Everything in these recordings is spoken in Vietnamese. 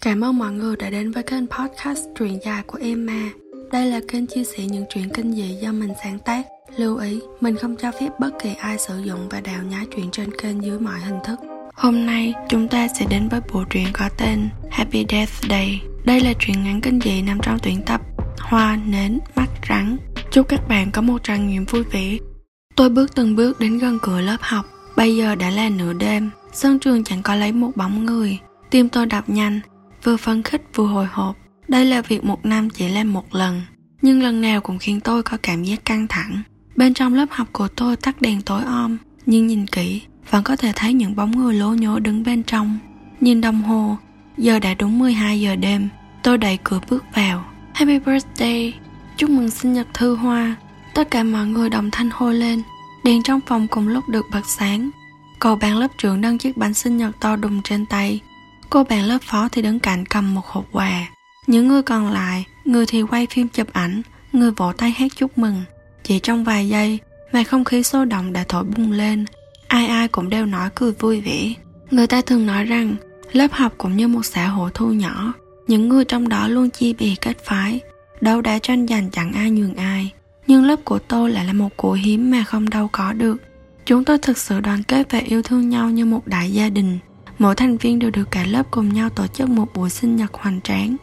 Cảm ơn mọi người đã đến với kênh podcast truyện dài của Emma. Đây là kênh chia sẻ những chuyện kinh dị do mình sáng tác. Lưu ý, mình không cho phép bất kỳ ai sử dụng và đào nhái chuyện trên kênh dưới mọi hình thức. Hôm nay, chúng ta sẽ đến với bộ truyện có tên Happy Death Day. Đây là truyện ngắn kinh dị nằm trong tuyển tập Hoa, Nến, Mắt, Rắn. Chúc các bạn có một trải nghiệm vui vẻ. Tôi bước từng bước đến gần cửa lớp học. Bây giờ đã là nửa đêm, sân trường chẳng có lấy một bóng người. Tim tôi đập nhanh, vừa phấn khích vừa hồi hộp. Đây là việc một năm chỉ làm một lần, nhưng lần nào cũng khiến tôi có cảm giác căng thẳng. Bên trong lớp học của tôi tắt đèn tối om, nhưng nhìn kỹ, vẫn có thể thấy những bóng người lố nhố đứng bên trong. Nhìn đồng hồ, giờ đã đúng 12 giờ đêm, tôi đẩy cửa bước vào. Happy birthday, chúc mừng sinh nhật Thư Hoa. Tất cả mọi người đồng thanh hô lên, đèn trong phòng cùng lúc được bật sáng. Cậu bạn lớp trưởng nâng chiếc bánh sinh nhật to đùng trên tay, Cô bạn lớp phó thì đứng cạnh cầm một hộp quà. Những người còn lại, người thì quay phim chụp ảnh, người vỗ tay hát chúc mừng. Chỉ trong vài giây mà không khí sôi động đã thổi bùng lên. Ai ai cũng đều nói cười vui vẻ. Người ta thường nói rằng lớp học cũng như một xã hội thu nhỏ. Những người trong đó luôn chia bè kết phái, đâu đã tranh giành chẳng ai nhường ai. Nhưng lớp của tôi lại là một của hiếm mà không đâu có được. Chúng tôi thực sự đoàn kết và yêu thương nhau như một đại gia đình mỗi thành viên đều được cả lớp cùng nhau tổ chức một buổi sinh nhật hoành tráng.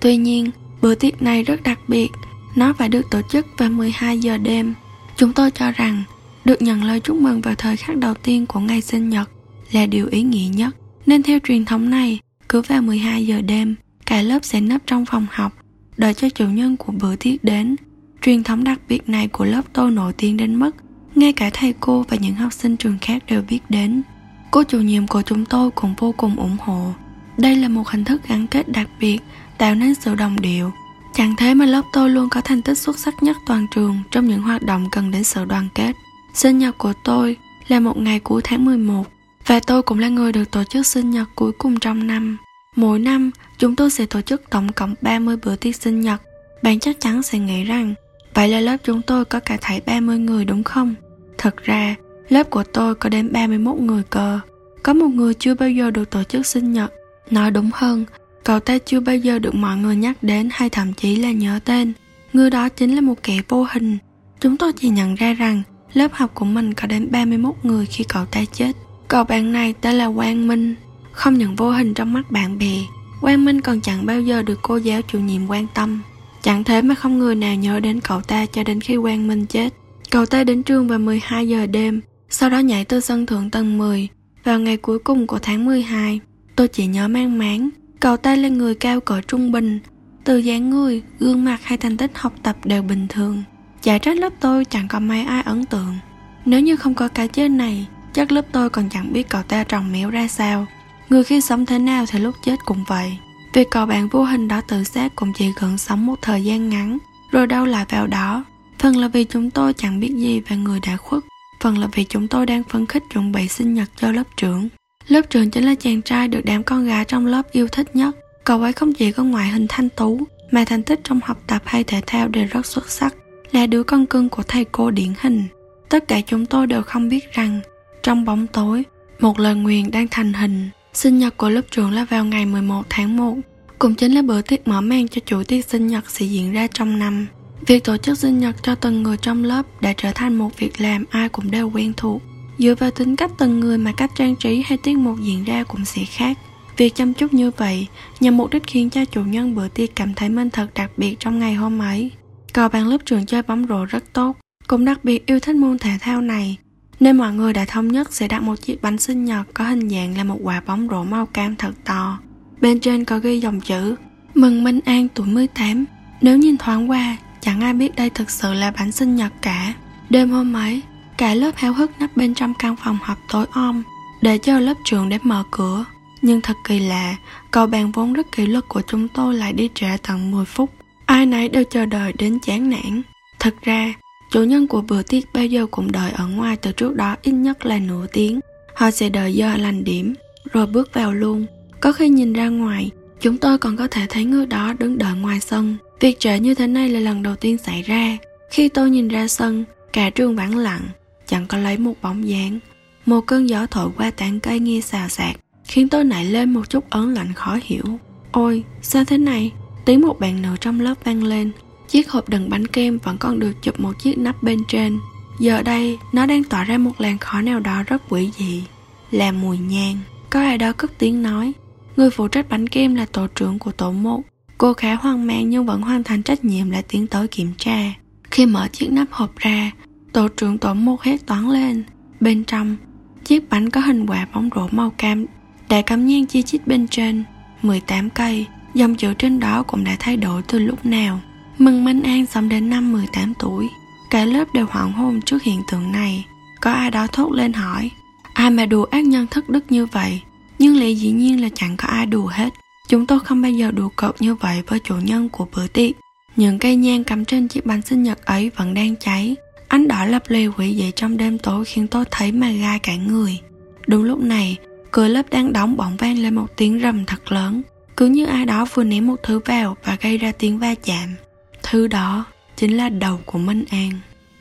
Tuy nhiên, bữa tiệc này rất đặc biệt, nó phải được tổ chức vào 12 giờ đêm. Chúng tôi cho rằng, được nhận lời chúc mừng vào thời khắc đầu tiên của ngày sinh nhật là điều ý nghĩa nhất. Nên theo truyền thống này, cứ vào 12 giờ đêm, cả lớp sẽ nấp trong phòng học, đợi cho chủ nhân của bữa tiệc đến. Truyền thống đặc biệt này của lớp tôi nổi tiếng đến mức ngay cả thầy cô và những học sinh trường khác đều biết đến. Cô chủ nhiệm của chúng tôi cũng vô cùng ủng hộ. Đây là một hình thức gắn kết đặc biệt, tạo nên sự đồng điệu. Chẳng thế mà lớp tôi luôn có thành tích xuất sắc nhất toàn trường trong những hoạt động cần đến sự đoàn kết. Sinh nhật của tôi là một ngày cuối tháng 11 và tôi cũng là người được tổ chức sinh nhật cuối cùng trong năm. Mỗi năm, chúng tôi sẽ tổ chức tổng cộng 30 bữa tiệc sinh nhật. Bạn chắc chắn sẽ nghĩ rằng, vậy là lớp chúng tôi có cả thảy 30 người đúng không? Thật ra, Lớp của tôi có đến 31 người cơ. Có một người chưa bao giờ được tổ chức sinh nhật. Nói đúng hơn, cậu ta chưa bao giờ được mọi người nhắc đến hay thậm chí là nhớ tên. Người đó chính là một kẻ vô hình. Chúng tôi chỉ nhận ra rằng lớp học của mình có đến 31 người khi cậu ta chết. Cậu bạn này tên là Quang Minh. Không những vô hình trong mắt bạn bè, Quang Minh còn chẳng bao giờ được cô giáo chủ nhiệm quan tâm. Chẳng thế mà không người nào nhớ đến cậu ta cho đến khi Quang Minh chết. Cậu ta đến trường vào 12 giờ đêm, sau đó nhảy từ sân thượng tầng 10 Vào ngày cuối cùng của tháng 12 Tôi chỉ nhớ mang máng cầu tay lên người cao cỡ trung bình. Từ dáng người, gương mặt hay thành tích học tập đều bình thường. Giải trách lớp tôi chẳng có mấy ai ấn tượng. Nếu như không có cái chết này Chắc lớp tôi còn chẳng biết cậu ta tròn méo ra sao. Người khi sống thế nào thì lúc chết cũng vậy. Vì cậu bạn vô hình đó tự sát cũng chỉ gần sống một thời gian ngắn Rồi đâu lại vào đó. Phần là vì chúng tôi chẳng biết gì về người đã khuất phần là vì chúng tôi đang phấn khích chuẩn bị sinh nhật cho lớp trưởng. Lớp trưởng chính là chàng trai được đám con gái trong lớp yêu thích nhất. Cậu ấy không chỉ có ngoại hình thanh tú, mà thành tích trong học tập hay thể thao đều rất xuất sắc, là đứa con cưng của thầy cô điển hình. Tất cả chúng tôi đều không biết rằng, trong bóng tối, một lời nguyền đang thành hình. Sinh nhật của lớp trưởng là vào ngày 11 tháng 1, cũng chính là bữa tiệc mở màn cho chuỗi tiệc sinh nhật sẽ diễn ra trong năm. Việc tổ chức sinh nhật cho từng người trong lớp đã trở thành một việc làm ai cũng đều quen thuộc. Dựa vào tính cách từng người mà cách trang trí hay tiết mục diễn ra cũng sẽ khác. Việc chăm chút như vậy nhằm mục đích khiến cho chủ nhân bữa tiệc cảm thấy mình thật đặc biệt trong ngày hôm ấy. Cậu bạn lớp trường chơi bóng rổ rất tốt, cũng đặc biệt yêu thích môn thể thao này, nên mọi người đã thống nhất sẽ đặt một chiếc bánh sinh nhật có hình dạng là một quả bóng rổ màu cam thật to. Bên trên có ghi dòng chữ Mừng Minh An tuổi 18 Nếu nhìn thoáng qua Chẳng ai biết đây thực sự là bản sinh nhật cả. Đêm hôm ấy, Cả lớp háo hức nấp bên trong căn phòng học tối om, Để cho lớp trường đến mở cửa. Nhưng thật kỳ lạ, Cậu bàn vốn rất kỷ luật của chúng tôi lại đi trễ tận 10 phút. Ai nấy đều chờ đợi đến chán nản. Thật ra, Chủ nhân của bữa tiệc bao giờ cũng đợi ở ngoài từ trước đó ít nhất là nửa tiếng. Họ sẽ đợi giờ lành điểm, Rồi bước vào luôn. Có khi nhìn ra ngoài, Chúng tôi còn có thể thấy người đó đứng đợi ngoài sân. Việc trễ như thế này là lần đầu tiên xảy ra. Khi tôi nhìn ra sân, cả trường vắng lặng, chẳng có lấy một bóng dáng. Một cơn gió thổi qua tán cây nghe xào xạc, khiến tôi nảy lên một chút ớn lạnh khó hiểu. Ôi, sao thế này? Tiếng một bạn nữ trong lớp vang lên. Chiếc hộp đựng bánh kem vẫn còn được chụp một chiếc nắp bên trên. Giờ đây, nó đang tỏa ra một làn khói nào đó rất quỷ dị. Là mùi nhang. Có ai đó cất tiếng nói. Người phụ trách bánh kem là tổ trưởng của tổ một. Cô khá hoang mang nhưng vẫn hoàn thành trách nhiệm là tiến tới kiểm tra. Khi mở chiếc nắp hộp ra, tổ trưởng tổ một hét toán lên. Bên trong, chiếc bánh có hình quả bóng rổ màu cam đã cắm nhang chi chít bên trên 18 cây dòng chữ trên đó cũng đã thay đổi từ lúc nào mừng minh an sống đến năm 18 tuổi cả lớp đều hoảng hôn trước hiện tượng này có ai đó thốt lên hỏi ai mà đùa ác nhân thất đức như vậy nhưng lẽ dĩ nhiên là chẳng có ai đùa hết chúng tôi không bao giờ đùa cợt như vậy với chủ nhân của bữa tiệc. Những cây nhang cắm trên chiếc bánh sinh nhật ấy vẫn đang cháy. Ánh đỏ lập lè quỷ dị trong đêm tối khiến tôi thấy mà gai cả người. Đúng lúc này, cửa lớp đang đóng bỗng vang lên một tiếng rầm thật lớn. Cứ như ai đó vừa ném một thứ vào và gây ra tiếng va chạm. Thứ đó chính là đầu của minh an.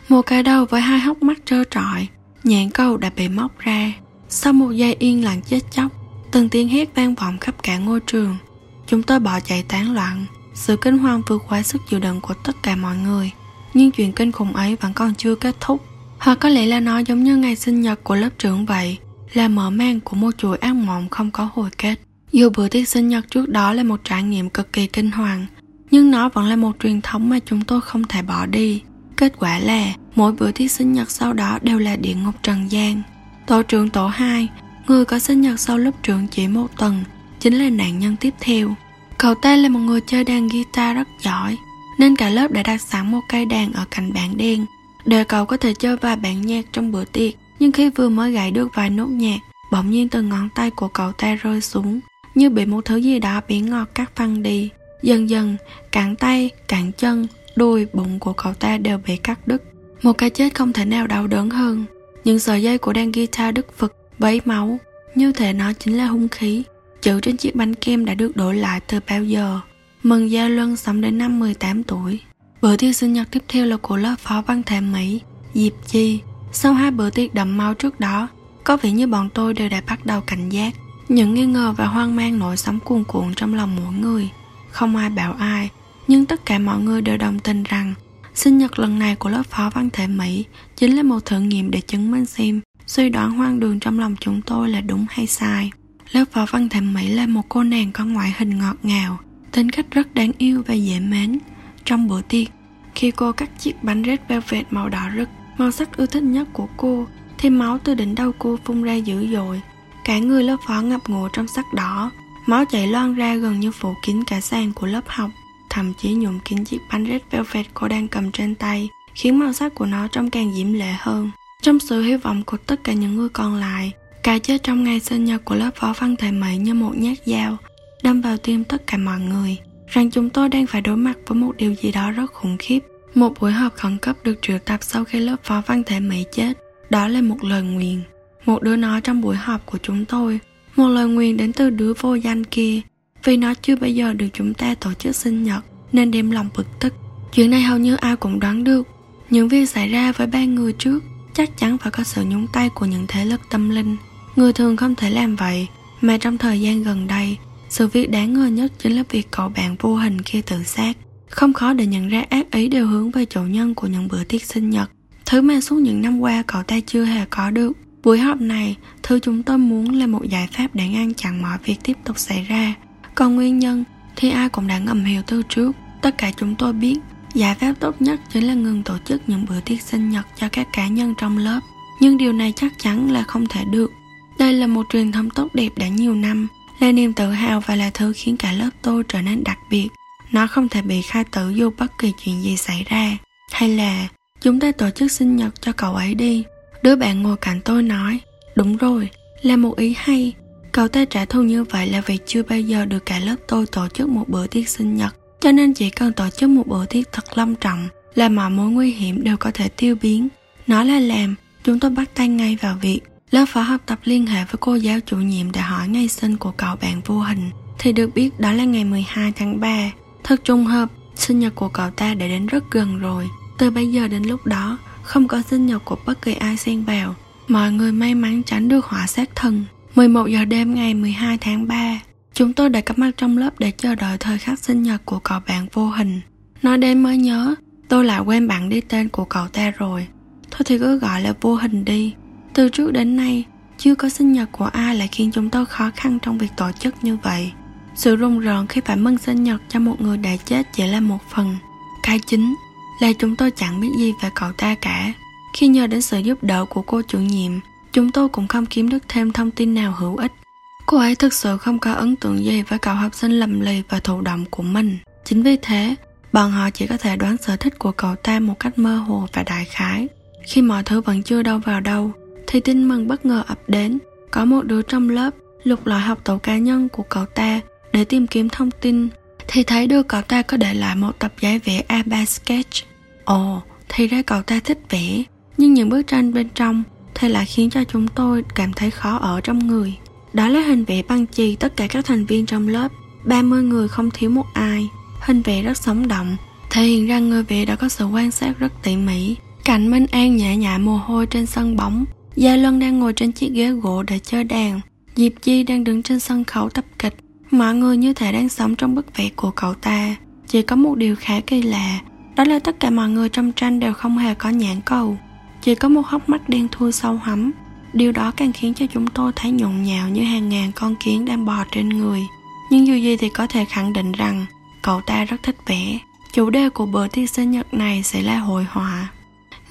Một cái đầu với hai hốc mắt trơ trọi, nhãn câu đã bị móc ra. Sau một giây yên lặng chết chóc từng tiếng hét vang vọng khắp cả ngôi trường. Chúng tôi bỏ chạy tán loạn. Sự kinh hoàng vượt quá sức chịu đựng của tất cả mọi người. Nhưng chuyện kinh khủng ấy vẫn còn chưa kết thúc. Hoặc có lẽ là nó giống như ngày sinh nhật của lớp trưởng vậy, là mở mang của một chuỗi ác mộng không có hồi kết. Dù bữa tiệc sinh nhật trước đó là một trải nghiệm cực kỳ kinh hoàng, nhưng nó vẫn là một truyền thống mà chúng tôi không thể bỏ đi. Kết quả là, mỗi bữa tiệc sinh nhật sau đó đều là địa ngục trần gian. Tổ trưởng tổ 2 người có sinh nhật sau lớp trưởng chỉ một tuần, chính là nạn nhân tiếp theo. Cậu ta là một người chơi đàn guitar rất giỏi, nên cả lớp đã đặt sẵn một cây đàn ở cạnh bảng đen. Để cậu có thể chơi vài bản nhạc trong bữa tiệc, nhưng khi vừa mới gảy được vài nốt nhạc, bỗng nhiên từ ngón tay của cậu ta rơi xuống, như bị một thứ gì đó biến ngọt cắt phăng đi. Dần dần, cẳng tay, cẳng chân, đùi, bụng của cậu ta đều bị cắt đứt. Một cái chết không thể nào đau đớn hơn. Những sợi dây của đàn guitar đứt phực vấy máu. Như thể nó chính là hung khí. Chữ trên chiếc bánh kem đã được đổi lại từ bao giờ? Mừng gia luân sống đến năm 18 tuổi. Bữa tiệc sinh nhật tiếp theo là của lớp phó văn thể mỹ diệp chi. Sau hai bữa tiệc đậm máu trước đó, có vẻ như bọn tôi đều đã bắt đầu cảnh giác. Những nghi ngờ và hoang mang nổi sóng cuồn cuộn trong lòng mỗi người. Không ai bảo ai, nhưng tất cả mọi người đều đồng tình rằng sinh nhật lần này của lớp phó văn thể Mỹ chính là một thử nghiệm để chứng minh xem suy đoán hoang đường trong lòng chúng tôi là đúng hay sai. Lớp phó văn thẩm Mỹ là một cô nàng có ngoại hình ngọt ngào, tính cách rất đáng yêu và dễ mến. Trong bữa tiệc, khi cô cắt chiếc bánh red velvet màu đỏ rực Màu sắc ưa thích nhất của cô Thì máu từ đỉnh đầu cô phun ra dữ dội Cả người lớp phó ngập ngụa trong sắc đỏ Máu chảy loang ra gần như phủ kín cả sàn của lớp học Thậm chí nhuộm kín chiếc bánh red velvet cô đang cầm trên tay Khiến màu sắc của nó trông càng diễm lệ hơn trong sự hy vọng của tất cả những người còn lại, Cái chết trong ngày sinh nhật của lớp phó văn thể mỹ như một nhát dao, Đâm vào tim tất cả mọi người Rằng chúng tôi đang phải đối mặt với một điều gì đó rất khủng khiếp một buổi họp khẩn cấp được triệu tập sau khi lớp phó văn thể Mỹ chết. Đó là một lời nguyền. Một đứa nói trong buổi họp của chúng tôi. Một lời nguyền đến từ đứa vô danh kia. Vì nó chưa bao giờ được chúng ta tổ chức sinh nhật, nên đem lòng bực tức. Chuyện này hầu như ai cũng đoán được. Những việc xảy ra với ba người trước chắc chắn phải có sự nhúng tay của những thế lực tâm linh. Người thường không thể làm vậy, mà trong thời gian gần đây, sự việc đáng ngờ nhất chính là việc cậu bạn vô hình kia tự sát. Không khó để nhận ra ác ý đều hướng về chủ nhân của những bữa tiệc sinh nhật, thứ mà suốt những năm qua cậu ta chưa hề có được. Buổi họp này, thứ chúng tôi muốn là một giải pháp để ngăn chặn mọi việc tiếp tục xảy ra. Còn nguyên nhân thì ai cũng đã ngầm hiểu từ trước. Tất cả chúng tôi biết, giải pháp tốt nhất chính là ngừng tổ chức những bữa tiệc sinh nhật cho các cá nhân trong lớp. Nhưng điều này chắc chắn là không thể được. Đây là một truyền thống tốt đẹp đã nhiều năm, là niềm tự hào và là thứ khiến cả lớp tôi trở nên đặc biệt. Nó không thể bị khai tử dù bất kỳ chuyện gì xảy ra. Hay là chúng ta tổ chức sinh nhật cho cậu ấy đi. Đứa bạn ngồi cạnh tôi nói, đúng rồi, là một ý hay. Cậu ta trả thù như vậy là vì chưa bao giờ được cả lớp tôi tổ chức một bữa tiệc sinh nhật. Cho nên chỉ cần tổ chức một bữa tiệc thật long trọng là mọi mối nguy hiểm đều có thể tiêu biến. nói là làm, chúng tôi bắt tay ngay vào việc. Lớp phó học tập liên hệ với cô giáo chủ nhiệm để hỏi ngày sinh của cậu bạn vô hình. Thì được biết đó là ngày 12 tháng 3 Thật trùng hợp, sinh nhật của cậu ta đã đến rất gần rồi. Từ bây giờ đến lúc đó, không có sinh nhật của bất kỳ ai xen vào. Mọi người may mắn tránh được họa sát thần. 11 giờ đêm ngày 12 tháng 3, Chúng tôi đã cắm mặt trong lớp để chờ đợi thời khắc sinh nhật của cậu bạn vô hình. Nói đến mới nhớ, tôi lại quên bạn đi tên của cậu ta rồi. Thôi thì cứ gọi là vô hình đi. Từ trước đến nay, chưa có sinh nhật của ai lại khiến chúng tôi khó khăn trong việc tổ chức như vậy. Sự rùng rợn khi phải mừng sinh nhật cho một người đã chết chỉ là một phần. Cái chính là chúng tôi chẳng biết gì về cậu ta cả. Khi nhờ đến sự giúp đỡ của cô chủ nhiệm, chúng tôi cũng không kiếm được thêm thông tin nào hữu ích. Cô ấy thực sự không có ấn tượng gì với cậu học sinh lầm lì và thụ động của mình. Chính vì thế, bọn họ chỉ có thể đoán sở thích của cậu ta một cách mơ hồ và đại khái. Khi mọi thứ vẫn chưa đâu vào đâu, thì tin mừng bất ngờ ập đến. Có một đứa trong lớp lục lọi học tủ cá nhân của cậu ta để tìm kiếm thông tin thì thấy đứa cậu ta có để lại một tập giấy vẽ A3 sketch. Ồ, thì ra cậu ta thích vẽ, nhưng những bức tranh bên trong thì lại khiến cho chúng tôi cảm thấy khó ở trong người. Đó là hình vẽ băng chì tất cả các thành viên trong lớp, 30 người không thiếu một ai. Hình vẽ rất sống động, thể hiện rằng người vẽ đã có sự quan sát rất tỉ mỉ. Cảnh Minh An nhẹ nhẹ mồ hôi trên sân bóng, Gia Luân đang ngồi trên chiếc ghế gỗ để chơi đàn, Diệp Chi đang đứng trên sân khấu tập kịch. Mọi người như thể đang sống trong bức vẽ của cậu ta. Chỉ có một điều khá kỳ lạ, đó là tất cả mọi người trong tranh đều không hề có nhãn cầu. Chỉ có một hốc mắt đen thui sâu hắm. Điều đó càng khiến cho chúng tôi thấy nhộn nhạo như hàng ngàn con kiến đang bò trên người. Nhưng dù gì thì có thể khẳng định rằng cậu ta rất thích vẽ. Chủ đề của bữa tiệc sinh nhật này sẽ là hội họa.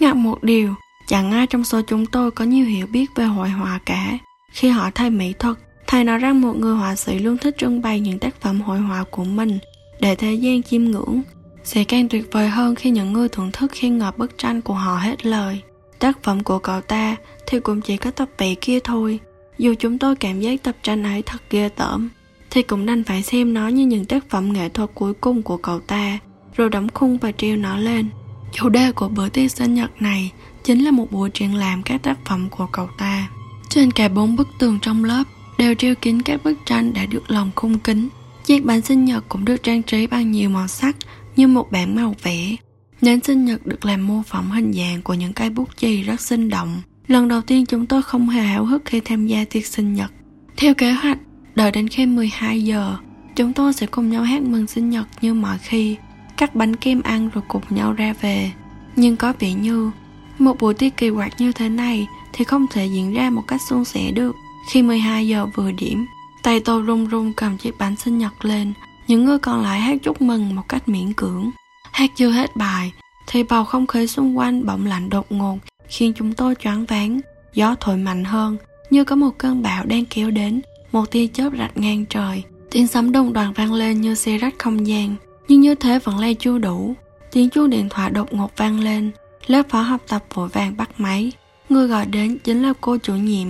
Ngạc một điều, chẳng ai trong số chúng tôi có nhiều hiểu biết về hội họa cả. Khi họ thay mỹ thuật, thầy nói rằng một người họa sĩ luôn thích trưng bày những tác phẩm hội họa của mình để thế gian chiêm ngưỡng. Sẽ càng tuyệt vời hơn khi những người thưởng thức khi ngợi bức tranh của họ hết lời. Tác phẩm của cậu ta thì cũng chỉ có tập vẽ kia thôi. Dù chúng tôi cảm giác tập tranh ấy thật ghê tởm, thì cũng đành phải xem nó như những tác phẩm nghệ thuật cuối cùng của cậu ta, rồi đóng khung và treo nó lên. Chủ đề của bữa tiệc sinh nhật này chính là một buổi triển lãm các tác phẩm của cậu ta. Trên cả bốn bức tường trong lớp đều treo kín các bức tranh đã được lòng khung kính. Chiếc bánh sinh nhật cũng được trang trí bằng nhiều màu sắc như một bảng màu vẽ. Nến sinh nhật được làm mô phỏng hình dạng của những cây bút chì rất sinh động. Lần đầu tiên chúng tôi không hề háo hức khi tham gia tiệc sinh nhật. Theo kế hoạch, đợi đến khi 12 giờ, chúng tôi sẽ cùng nhau hát mừng sinh nhật như mọi khi, cắt bánh kem ăn rồi cùng nhau ra về. Nhưng có vẻ như, một buổi tiệc kỳ quặc như thế này thì không thể diễn ra một cách suôn sẻ được. Khi 12 giờ vừa điểm, tay tôi run run cầm chiếc bánh sinh nhật lên, những người còn lại hát chúc mừng một cách miễn cưỡng. Hát chưa hết bài, thì bầu không khí xung quanh bỗng lạnh đột ngột, khiến chúng tôi choáng váng. Gió thổi mạnh hơn, như có một cơn bão đang kéo đến, một tia chớp rạch ngang trời. Tiếng sấm đông đoàn vang lên như xe rách không gian, nhưng như thế vẫn lay chưa đủ. Tiếng chuông điện thoại đột ngột vang lên, lớp phó học tập vội vàng bắt máy. Người gọi đến chính là cô chủ nhiệm.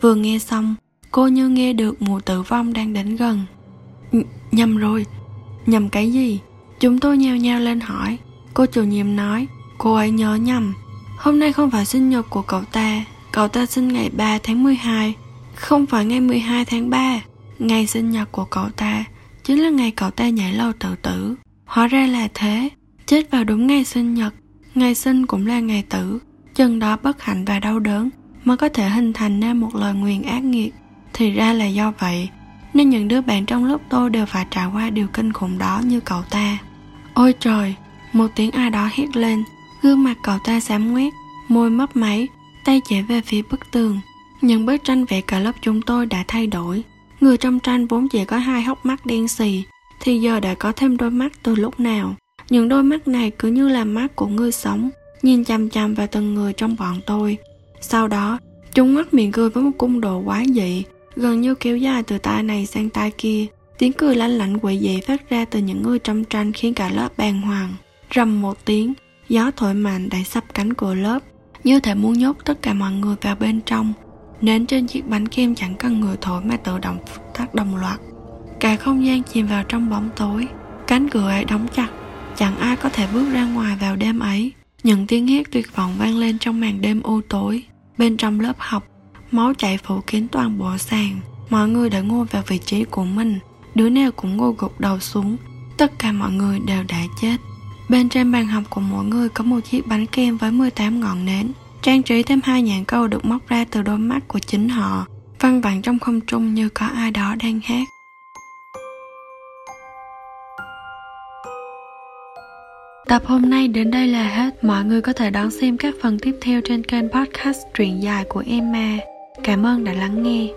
Vừa nghe xong, cô như nghe được mùa tử vong đang đến gần. Nh- nhầm rồi, nhầm cái gì? Chúng tôi nheo nheo lên hỏi. Cô chủ nhiệm nói, cô ấy nhớ nhầm. Hôm nay không phải sinh nhật của cậu ta, cậu ta sinh ngày 3 tháng 12, không phải ngày 12 tháng 3. Ngày sinh nhật của cậu ta chính là ngày cậu ta nhảy lầu tự tử. Hóa ra là thế, chết vào đúng ngày sinh nhật, ngày sinh cũng là ngày tử. Chân đó bất hạnh và đau đớn mới có thể hình thành nên một lời nguyền ác nghiệt. Thì ra là do vậy, nên những đứa bạn trong lớp tôi đều phải trải qua điều kinh khủng đó như cậu ta. Ôi trời, một tiếng ai đó hét lên, gương mặt cậu ta xám ngoét, môi mấp máy, tay chỉ về phía bức tường. Những bức tranh vẽ cả lớp chúng tôi đã thay đổi. Người trong tranh vốn chỉ có hai hốc mắt đen xì, thì giờ đã có thêm đôi mắt từ lúc nào. Những đôi mắt này cứ như là mắt của người sống, nhìn chăm chăm vào từng người trong bọn tôi. Sau đó, chúng mắt miệng cười với một cung độ quá dị, gần như kéo dài từ tai này sang tai kia. Tiếng cười lanh lảnh quỷ dị phát ra từ những người trong tranh khiến cả lớp bàng hoàng. Rầm một tiếng, gió thổi mạnh đẩy sắp cánh của lớp, như thể muốn nhốt tất cả mọi người vào bên trong. Nến trên chiếc bánh kem chẳng cần người thổi mà tự động tắt đồng loạt. Cả không gian chìm vào trong bóng tối, cánh cửa ấy đóng chặt, chẳng ai có thể bước ra ngoài vào đêm ấy. Những tiếng hét tuyệt vọng vang lên trong màn đêm u tối. Bên trong lớp học, máu chảy phủ kín toàn bộ sàn. Mọi người đã ngồi vào vị trí của mình, đứa nào cũng ngồi gục đầu xuống tất cả mọi người đều đã chết bên trên bàn học của mỗi người có một chiếc bánh kem với 18 ngọn nến, trang trí thêm hai nhãn câu được móc ra từ đôi mắt của chính họ văng vẳng trong không trung như có ai đó đang hát Tập hôm nay đến đây là hết. Mọi người có thể đón xem các phần tiếp theo trên kênh podcast truyện dài của Emma. Cảm ơn đã lắng nghe.